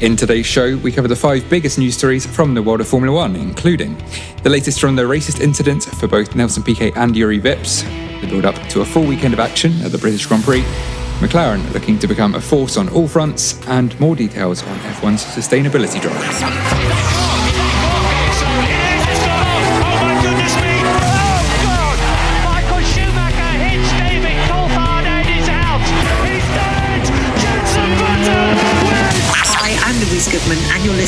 In today's show, we cover the five biggest news stories from the world of Formula One, including the latest from the racist incident for both Nelson Piquet and Jüri Vips, the build up to a full weekend of action at the British Grand Prix, McLaren looking to become a force on all fronts, and more details on F1's sustainability drive.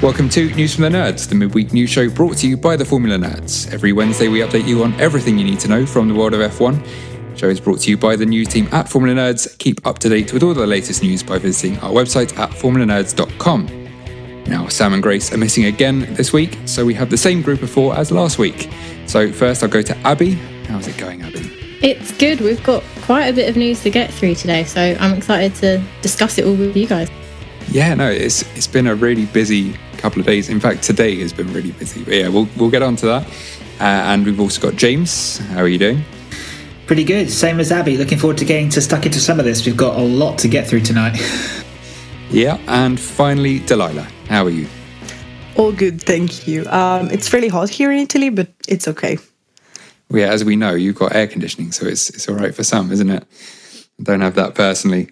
Welcome to News from the Nerds, the midweek news show brought to you by the Formula Nerds. Every Wednesday, we update you on everything you need to know from the world of F1. The show is brought to you by the news team at Formula Nerds. Keep up to date with all the latest news by visiting our website at formulanerds.com. Now, Sam and Grace are missing again this week, so we have the same group of four as last week. So, first, I'll go to Abby. How's it going, Abby? It's good. We've got quite a bit of news to get through today, so I'm excited to discuss it all with you guys. Yeah, no, it's it's been a really busy couple of days. In fact, today has been really busy. But yeah, we'll we'll get on to that. Uh, and we've also got James. How are you doing? Pretty good. Same as Abby. Looking forward to getting to stuck into some of this. We've got a lot to get through tonight. Yeah, and finally, Delilah. How are you? All good, thank you. Um, it's really hot here in Italy, but it's okay. Well, yeah, as we know, you've got air conditioning, so it's it's all right for some, isn't it? I don't have that personally.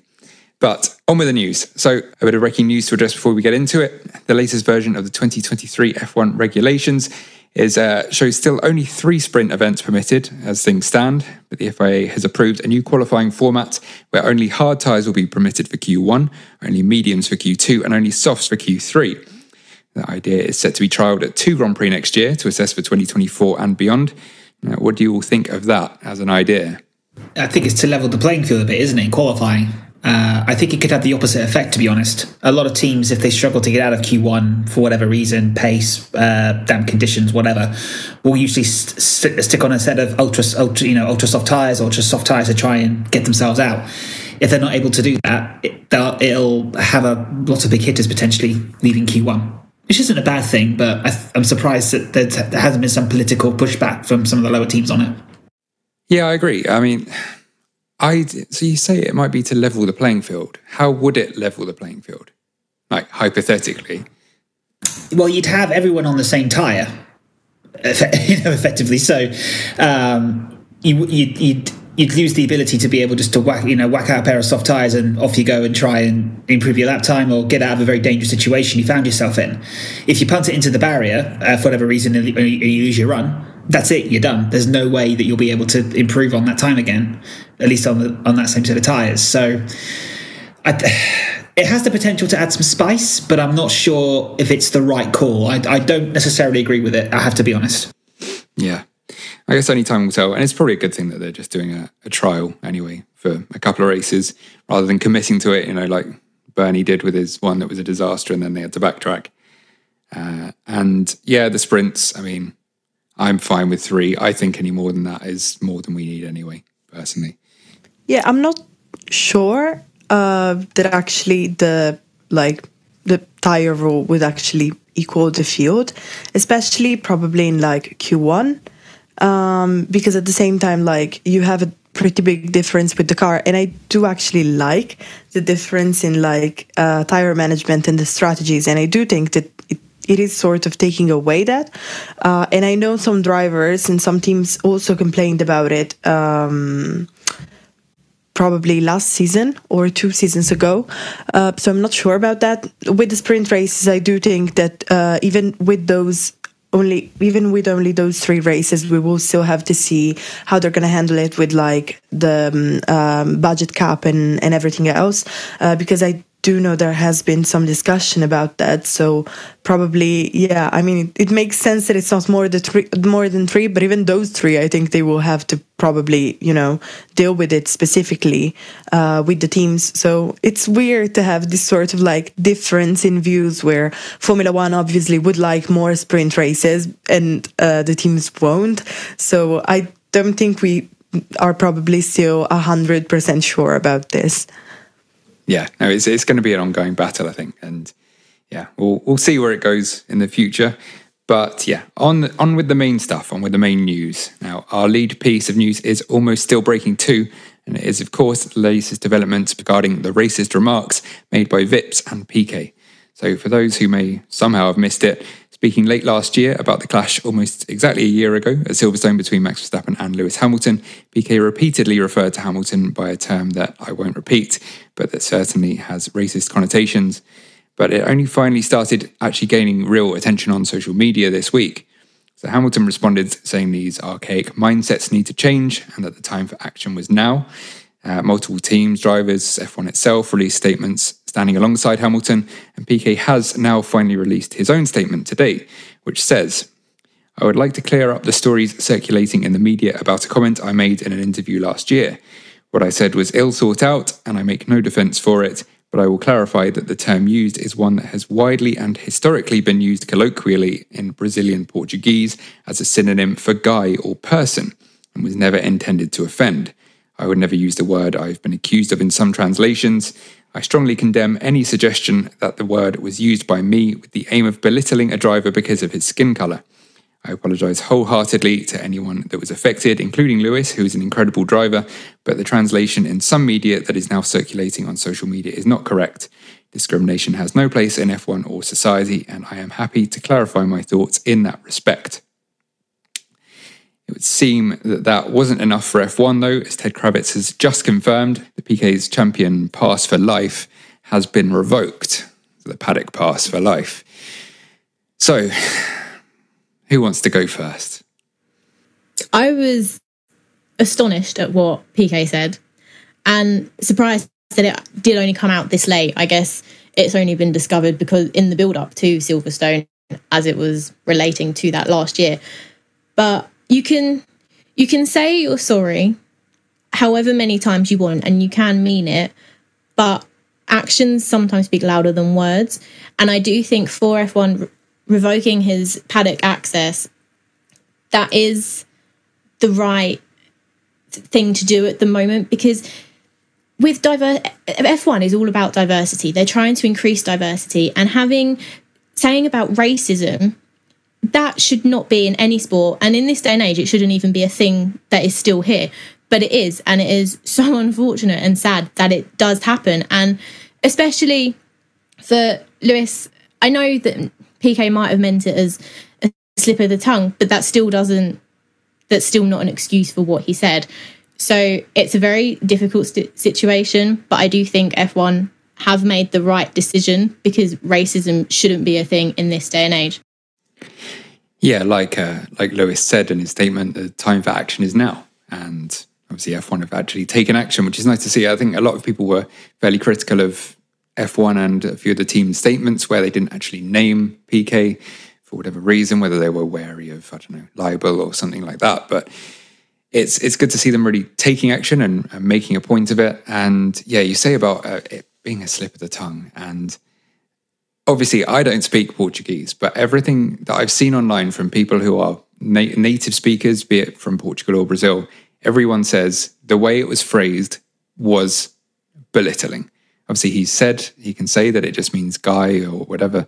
But on with the news. So, a bit of breaking news to address before we get into it. The latest version of the 2023 F1 regulations is uh, shows still only three sprint events permitted as things stand, but the FIA has approved a new qualifying format where only hard tyres will be permitted for Q1, only mediums for Q2, and only softs for Q3. The idea is set to be trialled at two Grand Prix next year to assess for 2024 and beyond. Now, what do you all think of that as an idea? I think it's to level the playing field a bit, isn't it? in Qualifying. Uh, I think it could have the opposite effect, to be honest. A lot of teams, if they struggle to get out of Q1 for whatever reason, pace, uh, damp conditions, whatever, will usually st- st- stick on a set of ultra, ultra, you know, ultra soft tires, ultra soft tires to try and get themselves out. If they're not able to do that, it, it'll have a lot of big hitters potentially leaving Q1 which isn't a bad thing, but I am surprised that there hasn't been some political pushback from some of the lower teams on it. Yeah, I agree. I mean, I so you say it might be to level the playing field. How would it level the playing field? Like hypothetically. Well, you'd have everyone on the same tire, you know, effectively. So, um, you, you'd, you'd you'd lose the ability to be able just to whack, you know, whack out a pair of soft tires and off you go and try and improve your lap time or get out of a very dangerous situation you found yourself in. If you punt it into the barrier uh, for whatever reason and you lose your run, that's it. You're done. There's no way that you'll be able to improve on that time again, at least on the on that same set of tires. So, I, it has the potential to add some spice, but I'm not sure if it's the right call. I, I don't necessarily agree with it. I have to be honest. Yeah. I guess only time will tell. And it's probably a good thing that they're just doing a, a trial anyway for a couple of races rather than committing to it, you know, like Bernie did with his one that was a disaster and then they had to backtrack. Uh, and yeah, the sprints, I mean, I'm fine with three. I think any more than that is more than we need anyway, personally. Yeah, I'm not sure uh, that actually the like the tire rule would actually equal the field, especially probably in like Q1, um, because at the same time, like you have a pretty big difference with the car, and I do actually like the difference in like uh, tire management and the strategies, and I do think that it it is sort of taking away that. Uh, and I know some drivers and some teams also complained about it. Um, probably last season or two seasons ago. Uh, so I'm not sure about that. With the sprint races, I do think that uh, even with those only even with only those three races we will still have to see how they're going to handle it with like the um, um, budget cap and and everything else uh, because i do know there has been some discussion about that. So probably, yeah. I mean, it, it makes sense that it's not more the three, more than three, but even those three, I think they will have to probably, you know, deal with it specifically uh, with the teams. So it's weird to have this sort of like difference in views where Formula One obviously would like more sprint races and uh, the teams won't. So I don't think we are probably still a hundred percent sure about this yeah, no, it's it's going to be an ongoing battle, I think, and yeah, we'll we'll see where it goes in the future. But yeah, on on with the main stuff, on with the main news. Now, our lead piece of news is almost still breaking too, and it is, of course, the latest developments regarding the racist remarks made by Vips and Piquet. So, for those who may somehow have missed it, Speaking late last year about the clash almost exactly a year ago at Silverstone between Max Verstappen and Lewis Hamilton, Piquet repeatedly referred to Hamilton by a term that I won't repeat, but that certainly has racist connotations. But it only finally started actually gaining real attention on social media this week. So Hamilton responded saying these archaic mindsets need to change and that the time for action was now. Uh, multiple teams, drivers, F1 itself released statements standing alongside Hamilton, and Piquet has now finally released his own statement today, which says, I would like to clear up the stories circulating in the media about a comment I made in an interview last year. What I said was ill thought out, and I make no defense for it, but I will clarify that the term used is one that has widely and historically been used colloquially in Brazilian Portuguese as a synonym for guy or person, and was never intended to offend. I would never use the word I've been accused of in some translations. I strongly condemn any suggestion that the word was used by me with the aim of belittling a driver because of his skin colour. I apologise wholeheartedly to anyone that was affected, including Lewis, who is an incredible driver, but the translation in some media that is now circulating on social media is not correct. Discrimination has no place in F1 or society, and I am happy to clarify my thoughts in that respect. Seem that that wasn't enough for F1, though, as Ted Kravitz has just confirmed the Piquet's champion pass for life has been revoked, the paddock pass for life. So, who wants to go first? I was astonished at what Piquet said and surprised that it did only come out this late. I guess it's only been discovered because in the build up to Silverstone, as it was relating to that last year. But you can you can say you're sorry however many times you want and you can mean it but actions sometimes speak louder than words. And i do think for f1 re- revoking his paddock access that is the right thing to do at the moment because with diver f1 is all about diversity. They're trying to increase diversity and having saying about racism that should not be in any sport. And in this day and age, it shouldn't even be a thing that is still here. But it is. And it is so unfortunate and sad that it does happen. And especially for Lewis, I know that Piquet might have meant it as a slip of the tongue, but that still doesn't, that's still not an excuse for what he said. So it's a very difficult st- situation. But I do think F1 have made the right decision because racism shouldn't be a thing in this day and age. Yeah, like uh, like Lewis said in his statement, the time for action is now, and obviously F1 have actually taken action, which is nice to see. I think a lot of people were fairly critical of F1 and a few of the team's statements where they didn't actually name Piquet for whatever reason, whether they were wary of, I don't know, libel or something like that. But it's it's good to see them really taking action and, and making a point of it. And yeah, you say about uh, it being a slip of the tongue. And obviously, I don't speak Portuguese, but everything that I've seen online from people who are na- native speakers, be it from Portugal or Brazil, everyone says the way it was phrased was belittling. Obviously, he said he can say that it just means guy or whatever.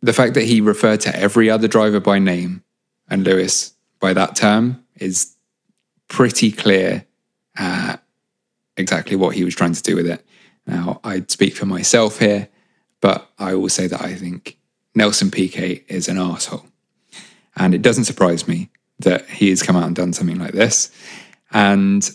The fact that he referred to every other driver by name and Lewis by that term is pretty clear uh, exactly what he was trying to do with it. Now, I'd speak for myself here, but I will say that I think Nelson Piquet is an asshole. And it doesn't surprise me that he has come out and done something like this. And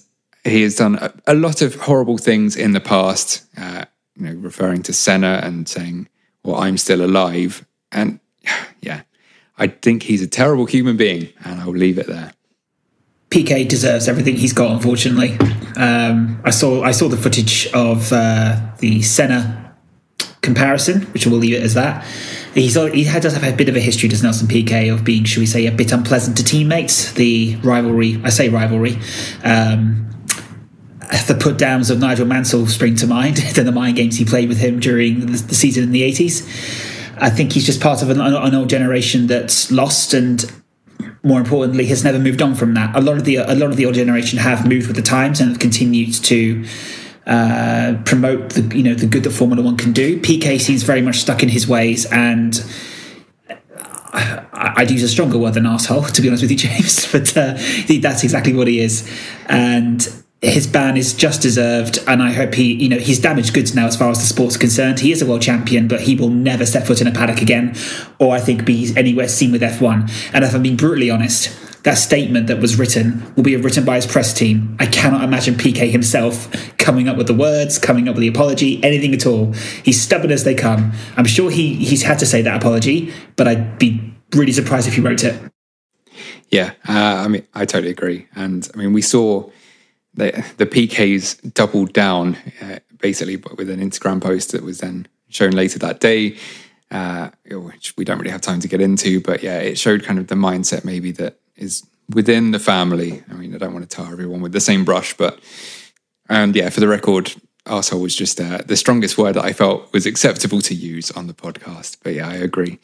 he has done a, a lot of horrible things in the past, uh, you know, referring to Senna and saying, well, I'm still alive. And yeah, I think he's a terrible human being, and I'll leave it there. Piquet deserves everything he's got. Unfortunately, um, I saw I saw the footage of uh, the Senna comparison, which we'll leave it as that. He's he does have a bit of a history, does Nelson Piquet, of being, should we say, a bit unpleasant to teammates. The rivalry, I say rivalry. Um, the put downs of Nigel Mansell spring to mind, than the mind games he played with him during the, the season in the 80s. I think he's just part of an, an old generation that's lost and more importantly has never moved on from that. A lot of the a lot of the old generation have moved with the times and have continued to uh, promote the you know the good that Formula One can do. Piquet seems very much stuck in his ways, and I'd use a stronger word than asshole to be honest with you, James. But uh, that's exactly what he is, and his ban is just deserved, and I hope he, you know, he's damaged goods now as far as the sport's concerned. He is a world champion, but he will never step foot in a paddock again, or I think be anywhere seen with F1. And if I'm being brutally honest, that statement that was written will be written by his press team. I cannot imagine Piquet himself coming up with the words, coming up with the apology, anything at all. He's stubborn as they come. I'm sure he he's had to say that apology, but I'd be really surprised if he wrote it. Yeah, uh, I mean, I totally agree. And I mean, we saw the the Piquets doubled down uh, basically with an Instagram post that was then shown later that day, uh, which we don't really have time to get into. But yeah, it showed kind of the mindset maybe that is within the family. I mean, I don't want to tar everyone with the same brush, but and yeah, for the record, asshole was just uh, the strongest word that I felt was acceptable to use on the podcast. But yeah, I agree.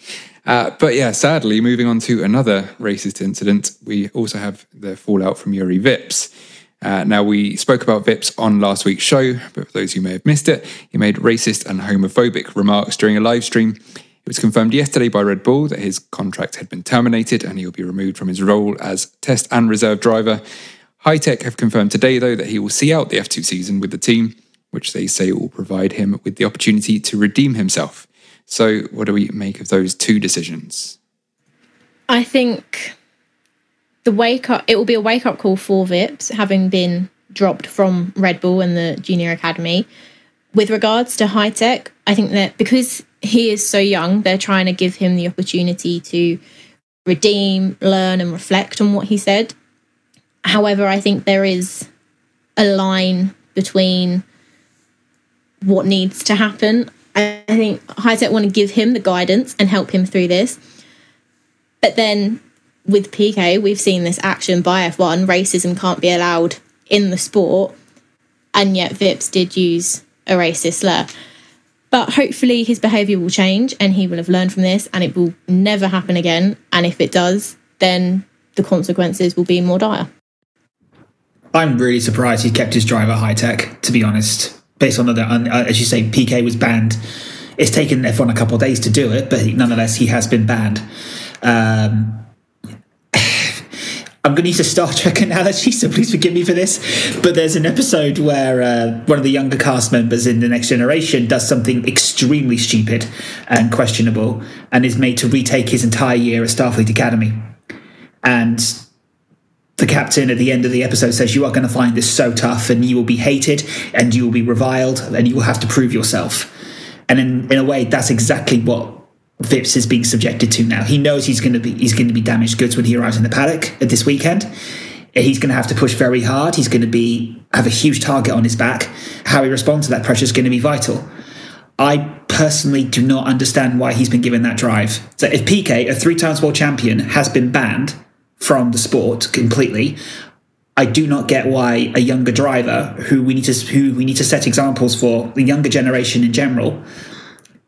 Uh, but yeah, sadly, moving on to another racist incident, we also have the fallout from Jüri Vips. Uh, now, we spoke about Vips on last week's show, but for those who may have missed it, he made racist and homophobic remarks during a live stream. It was confirmed yesterday by Red Bull that his contract had been terminated and he will be removed from his role as test and reserve driver. Hitech have confirmed today, though, that he will see out the F2 season with the team, which they say will provide him with the opportunity to redeem himself. So, what do we make of those two decisions? I think the wake up it will be a wake up call for Vips having been dropped from Red Bull and the junior academy. With regards to Hitech, I think that because he is so young, they're trying to give him the opportunity to redeem, learn, and reflect on what he said. However, I think there is a line between what needs to happen. I think Hitech want to give him the guidance and help him through this. But then with Piquet, we've seen this action by F1. Racism can't be allowed in the sport. And yet Vips did use a racist slur. But hopefully his behaviour will change and he will have learned from this and it will never happen again. And if it does, then the consequences will be more dire. I'm really surprised he kept his driver Hitech, to be honest. Based on the, uh, as you say, Piquet was banned. It's taken F1 a couple of days to do it, but nonetheless, he has been banned. Um, I'm going to use a Star Trek analogy, so please forgive me for this. But there's an episode where uh, one of the younger cast members in The Next Generation does something extremely stupid and questionable and is made to retake his entire year at Starfleet Academy. And the captain at the end of the episode says, You are going to find this so tough and you will be hated and you will be reviled and you will have to prove yourself. And in, in a way, that's exactly what Vips is being subjected to now. He knows he's going to be he's going to be damaged goods when he arrives in the paddock at this weekend. He's going to have to push very hard. He's going to be have a huge target on his back. How he responds to that pressure is going to be vital. I personally do not understand why he's been given that drive. So if Piquet, a three times world champion, has been banned from the sport completely, I do not get why a younger driver who we need to who we need to set examples for the younger generation in general.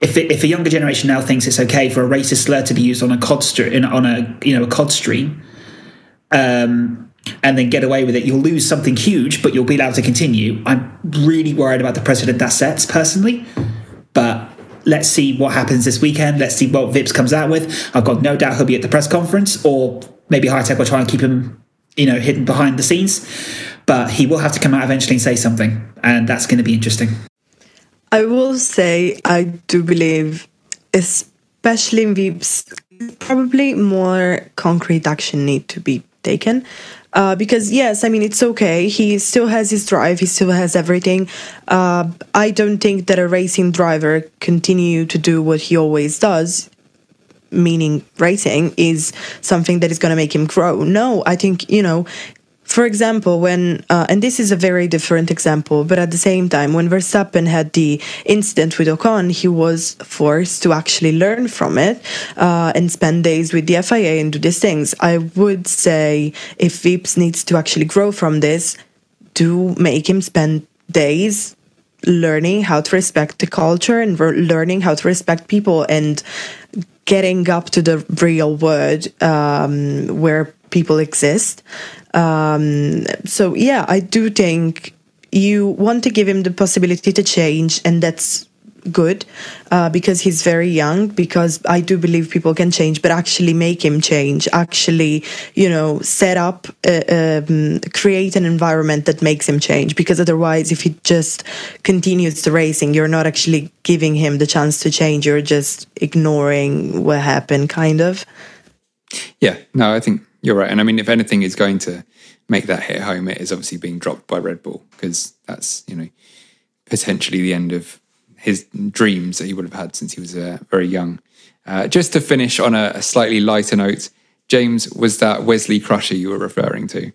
If, it, if a younger generation now thinks it's okay for a racist slur to be used on a cod st- on a you know a cod stream, um, and then get away with it, you'll lose something huge, but you'll be allowed to continue. I'm really worried about the precedent that sets personally, but let's see what happens this weekend. Let's see what Vips comes out with. I've got no doubt he'll be at the press conference, or maybe Hitech will try and keep him, you know, hidden behind the scenes. But he will have to come out eventually and say something, and that's going to be interesting. I will say I do believe, especially in Vips, probably more concrete action need to be taken. Uh, because yes, I mean it's okay. He still has his drive. He still has everything. Uh, I don't think that a racing driver continue to do what he always does, meaning racing, is something that is going to make him grow. No, I think you know for example, when, uh, and this is a very different example, but at the same time, when Verstappen had the incident with Ocon, he was forced to actually learn from it uh, and spend days with the FIA and do these things. I would say if Vips needs to actually grow from this, do make him spend days learning how to respect the culture and re- learning how to respect people and getting up to the real world um, where people exist. Um, so yeah, I do think you want to give him the possibility to change, and that's good uh, because he's very young because i do believe people can change but actually make him change actually you know set up uh, um, create an environment that makes him change because otherwise if he just continues the racing you're not actually giving him the chance to change you're just ignoring what happened kind of. Yeah no i think you're right. And I mean, if anything is going to make that hit home, it is obviously being dropped by Red Bull because that's, you know, potentially the end of his dreams that he would have had since he was uh, very young. Uh, just to finish on a, a, slightly lighter note, James, was that Wesley Crusher you were referring to?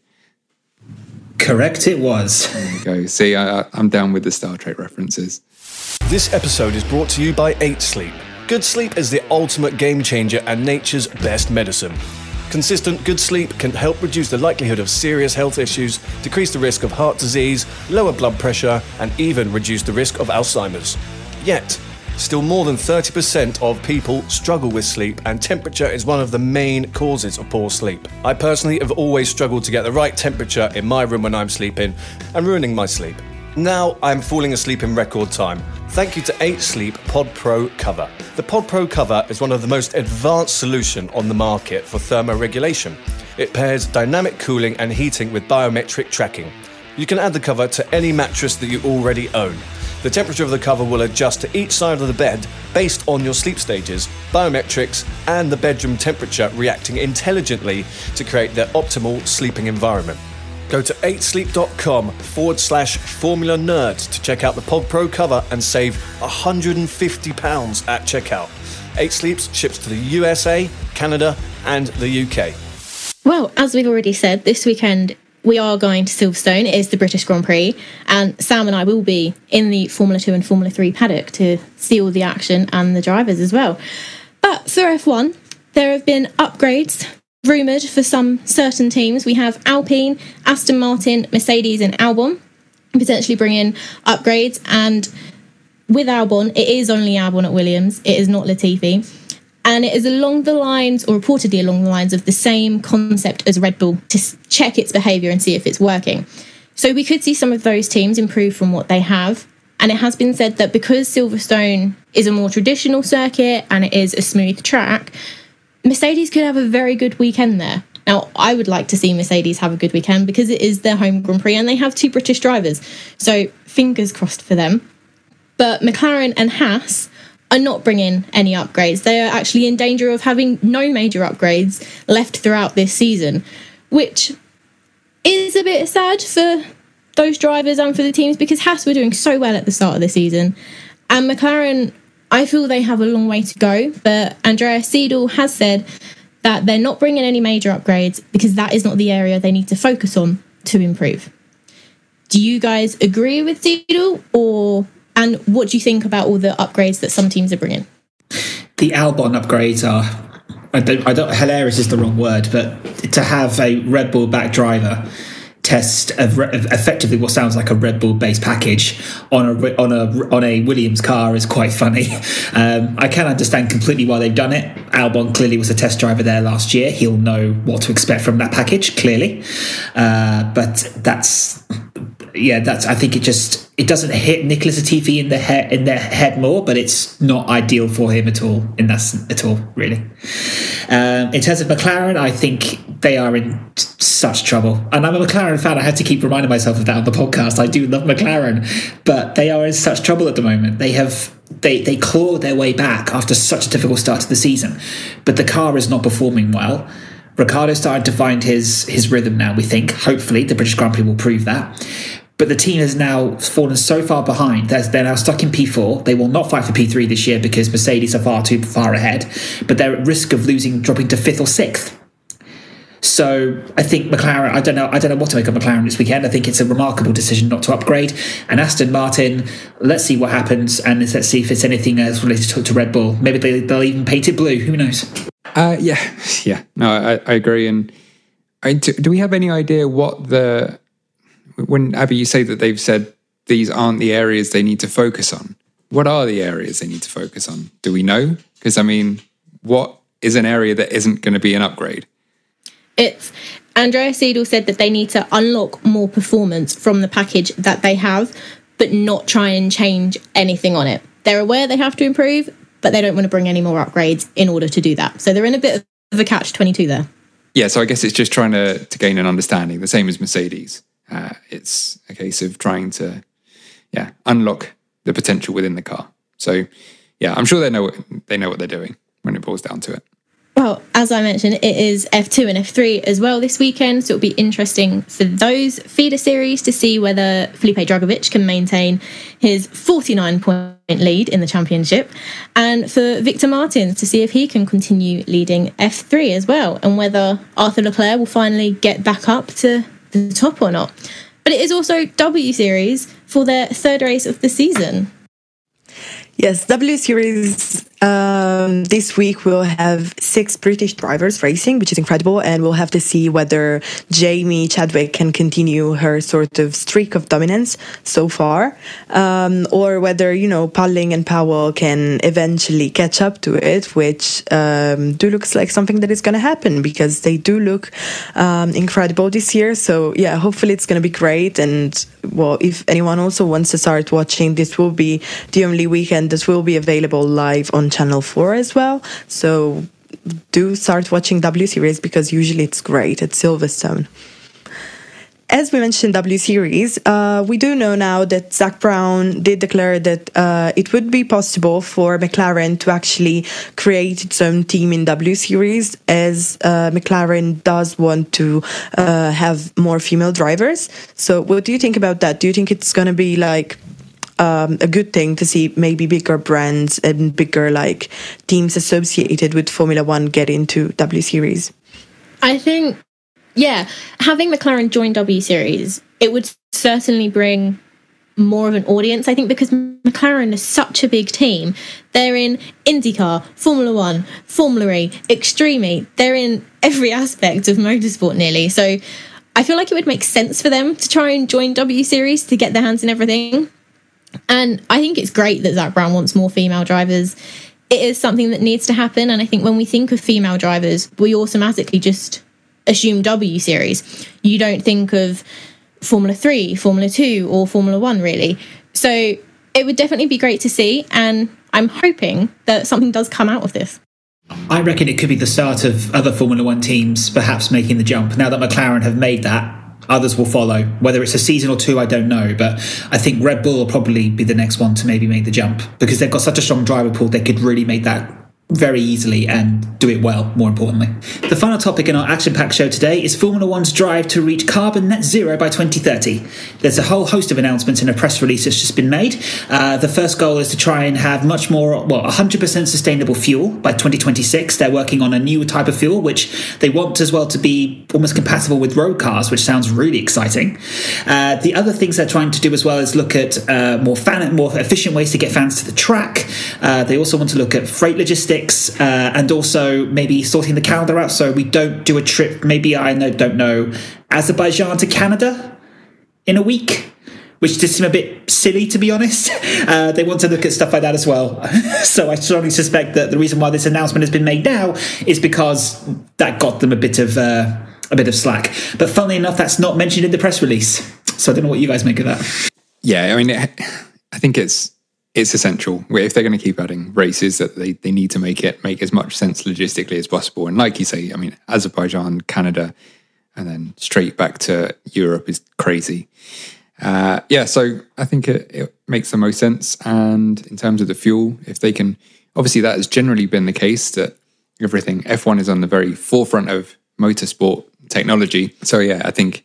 Correct, it was. There you go. See, I, I'm down with the Star Trek references. This episode is brought to you by 8 Sleep. Good sleep is the ultimate game changer and nature's best medicine. Consistent good sleep can help reduce the likelihood of serious health issues, decrease the risk of heart disease, lower blood pressure, and even reduce the risk of Alzheimer's. Yet, still more than 30% of people struggle with sleep, and temperature is one of the main causes of poor sleep. I personally have always struggled to get the right temperature in my room when I'm sleeping and ruining my sleep. Now I'm falling asleep in record time. Thank you to 8 Sleep Pod Pro Cover. The Pod Pro Cover is one of the most advanced solution on the market for thermoregulation. It pairs dynamic cooling and heating with biometric tracking. You can add the cover to any mattress that you already own. The temperature of the cover will adjust to each side of the bed based on your sleep stages, biometrics, and the bedroom temperature reacting intelligently to create the optimal sleeping environment. Go to 8sleep.com forward slash Formula Nerds to check out the Pod Pro cover and save £150 at checkout. 8 Sleeps ships to the USA, Canada, and the UK. Well, as we've already said, this weekend we are going to Silverstone. It is the British Grand Prix, and Sam and I will be in the Formula 2 and Formula 3 paddock to see all the action and the drivers as well. But for F1, there have been upgrades rumoured for some certain teams. We have Alpine, Aston Martin, Mercedes, and Albon potentially bringing upgrades. And with Albon, it is only Albon at Williams, it is not Latifi. And it is along the lines, or reportedly along the lines, of the same concept as Red Bull to check its behaviour and see if it's working. So we could see some of those teams improve from what they have. And it has been said that because Silverstone is a more traditional circuit and it is a smooth track, Mercedes could have a very good weekend there. Now, I would like to see Mercedes have a good weekend because it is their home Grand Prix and they have two British drivers. So, fingers crossed for them. But McLaren and Haas are not bringing any upgrades. They are actually in danger of having no major upgrades left throughout this season, which is a bit sad for those drivers and for the teams because Haas were doing so well at the start of the season. And McLaren I feel they have a long way to go, but Andrea Seidl has said that they're not bringing any major upgrades because that is not the area they need to focus on to improve. Do you guys agree with Seidl or And what do you think about all the upgrades that some teams are bringing? The Albon upgrades are, I don't, I don't, hilarious is the wrong word, but to have a Red Bull back driver test of, of effectively what sounds like a Red Bull based package on a on a on a Williams car is quite funny. Um, I can understand completely why they've done it. Albon clearly was a test driver there last year. He'll know what to expect from that package clearly, uh, but that's yeah, that's. I think it just it doesn't hit Nicholas Latifi in the head in the head more, but it's not ideal for him at all in that at all really. Um, in terms of McLaren, I think they are in such trouble, and I'm a McLaren fan. I had to keep reminding myself of that on the podcast. I do love McLaren, but they are in such trouble at the moment. They have they they clawed their way back after such a difficult start to the season, but the car is not performing well. Ricciardo's starting to find his his rhythm now. We think, hopefully, the British Grand Prix will prove that. But the team has now fallen so far behind. They're, they're now stuck in P4. They will not fight for P3 this year because Mercedes are far too far ahead. But they're at risk of losing, dropping to fifth or sixth. So I think McLaren. I don't know. I don't know what to make of McLaren this weekend. I think it's a remarkable decision not to upgrade. And Aston Martin. Let's see what happens, and let's see if it's anything else related to, to Red Bull. Maybe they, will even paint it blue. Who knows? Uh, yeah, yeah. No, I, I agree. And I, do, do we have any idea what the when Abby, you say that they've said these aren't the areas they need to focus on. What are the areas they need to focus on? Do we know? Because I mean, what is an area that isn't going to be an upgrade? It's Andrea Seidl said that they need to unlock more performance from the package that they have, but not try and change anything on it. They're aware they have to improve, but they don't want to bring any more upgrades in order to do that. So they're in a bit of a catch 22 there. Yeah, so I guess it's just trying to, to gain an understanding, the same as Mercedes. Uh, it's a case of trying to, yeah, unlock the potential within the car. So, yeah, I'm sure they know what, they know what they're doing when it boils down to it. Well, as I mentioned, it is F2 and F3 as well this weekend, so it'll be interesting for those feeder series to see whether Felipe Drugovich can maintain his 49 point lead in the championship, and for Victor Martins to see if he can continue leading F3 as well, and whether Arthur Leclerc will finally get back up to the top or not. But it is also W Series for their third race of the season. Yes, W Series um, this week we'll have six British drivers racing, which is incredible, and we'll have to see whether Jamie Chadwick can continue her sort of streak of dominance so far, um, or whether you know Pulling and Powell can eventually catch up to it, which um, do looks like something that is going to happen because they do look um, incredible this year. So yeah, hopefully it's going to be great. And well, if anyone also wants to start watching, this will be the only weekend that will be available live on Channel 4 as well. So do start watching W Series because usually it's great at Silverstone. As we mentioned, W Series, uh, we do know now that Zak Brown did declare that uh, it would be possible for McLaren to actually create its own team in W Series, as uh, McLaren does want to uh, have more female drivers. So, what do you think about that? Do you think it's going to be like um, a good thing to see maybe bigger brands and bigger like teams associated with Formula One get into W Series. I think, yeah, having McLaren join W Series, it would certainly bring more of an audience. I think because McLaren is such a big team, they're in IndyCar, Formula One, Formula E, Extreme. E. They're in every aspect of motorsport nearly. So I feel like it would make sense for them to try and join W Series to get their hands in everything. And I think it's great that Zak Brown wants more female drivers. It is something that needs to happen. And I think when we think of female drivers, we automatically just assume W series. You don't think of Formula 3, Formula 2, or Formula 1, really. So it would definitely be great to see. And I'm hoping that something does come out of this. I reckon it could be the start of other Formula One teams perhaps making the jump. Now that McLaren have made that, Others will follow. Whether it's a season or two, I don't know. But I think Red Bull will probably be the next one to maybe make the jump because they've got such a strong driver pool. They could really make that very easily and do it well, more importantly. The final topic in our action packed show today is Formula One's drive to reach carbon net zero by 2030. There's a whole host of announcements in a press release that's just been made. Uh, the first goal is to try and have much more, well, 100% sustainable fuel by 2026. They're working on a new type of fuel, which they want as well to be almost compatible with road cars, which sounds really exciting. Uh, the other things they're trying to do as well is look at uh, more fan, more efficient ways to get fans to the track. Uh, they also want to look at freight logistics uh, and also maybe sorting the calendar out so we don't do a trip. Maybe I know, don't know Azerbaijan to Canada in a week, which just seem a bit silly to be honest. Uh, they want to look at stuff like that as well. so I strongly suspect that the reason why this announcement has been made now is because that got them a bit of. Uh, a bit of slack, but funnily enough, that's not mentioned in the press release. So I don't know what you guys make of that. Yeah, I mean, I think it's it's essential. If they're going to keep adding races that they, they need to make it make as much sense logistically as possible. And like you say i mean azerbaijan canada and then straight back to europe is crazy. Uh, yeah so i think it, it, makes the most sense. And in terms of the fuel if they can obviously that has generally been the case that everything f1 is on the very forefront of motorsport technology. So yeah i think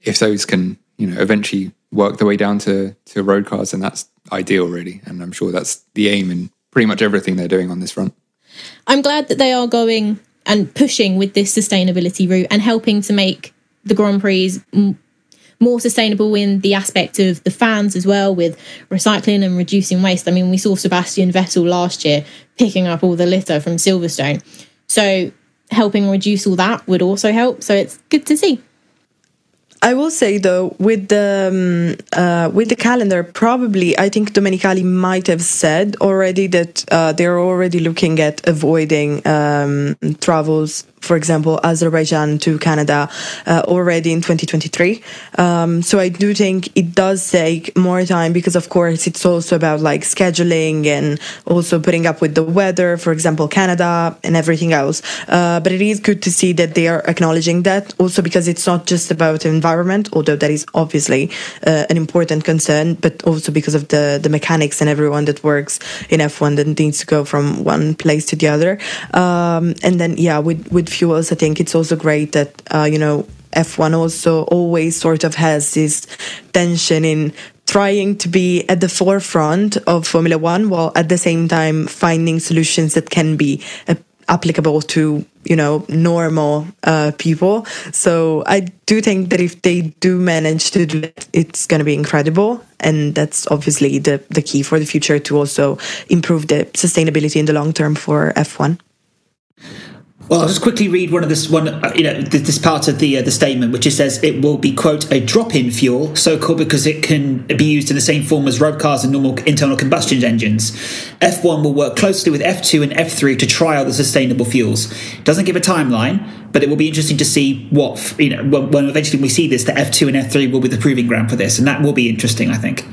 if those can you know eventually work their way down to to road cars, and that's ideal, really. And I'm sure that's the aim in pretty much everything they're doing on this front. I'm glad that they are going and pushing with this sustainability route and helping to make the Grand Prix more sustainable in the aspect of the fans as well, with recycling and reducing waste. I mean, we saw Sebastian Vettel last year picking up all the litter from Silverstone. So helping reduce all that would also help. So it's good to see. I will say though, with the um, uh, with the calendar, probably I think Domenicali might have said already that uh, they're already looking at avoiding um, travels for example, Azerbaijan to Canada uh, already in 2023. Um, so I do think it does take more time because, of course, it's also about like scheduling and also putting up with the weather, for example, Canada and everything else. Uh, but it is good to see that they are acknowledging that also because it's not just about the environment, although that is obviously uh, an important concern, but also because of the, the mechanics and everyone that works in F1 that needs to go from one place to the other. Um, and then, yeah, with, with fuels, I think it's also great that uh, you know F1 also always sort of has this tension in trying to be at the forefront of Formula One while at the same time finding solutions that can be applicable to you know normal uh, people. So I do think that if they do manage to do it, it's going to be incredible, and that's obviously the the key for the future to also improve the sustainability in the long term for F1. Well, I'll just quickly read one of this one, uh, you know, this part of the uh, the statement, which just says it will be quote a drop-in fuel, so called because it can be used in the same form as road cars and normal internal combustion engines. F1 will work closely with F2 and F3 to trial the sustainable fuels. It doesn't give a timeline, but it will be interesting to see what you know when, when eventually we see this. The F2 and F3 will be the proving ground for this, and that will be interesting, I think.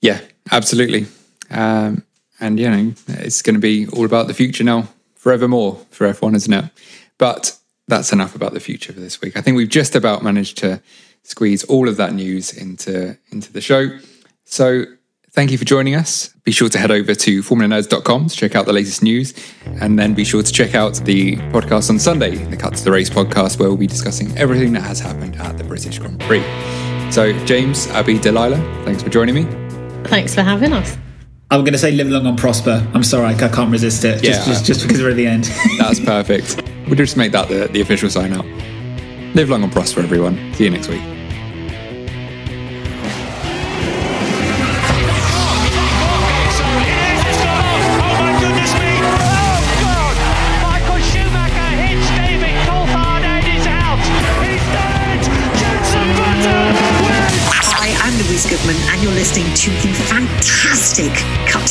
Yeah, absolutely, um, and you know, it's going to be all about the future now forevermore for F1, isn't it? But that's enough about the future for this week. I think we've just about managed to squeeze all of that news into, into the show. So thank you for joining us. Be sure to head over to formulanerds.com to check out the latest news. And then be sure to check out the podcast on Sunday, the Cut to the Race podcast, where we'll be discussing everything that has happened at the British Grand Prix. So, James, Abby, Delilah, thanks for joining me. Thanks for having us. I'm going to say live long and prosper. I'm sorry, I can't resist it. Just, yeah. just, just because we're at the end. That's perfect. We'll just make that the, the official sign out. Live long and prosper, everyone. See you next week. I am Louise Goodman, and you're listening to the fantastic Cut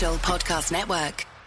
Podcast Network.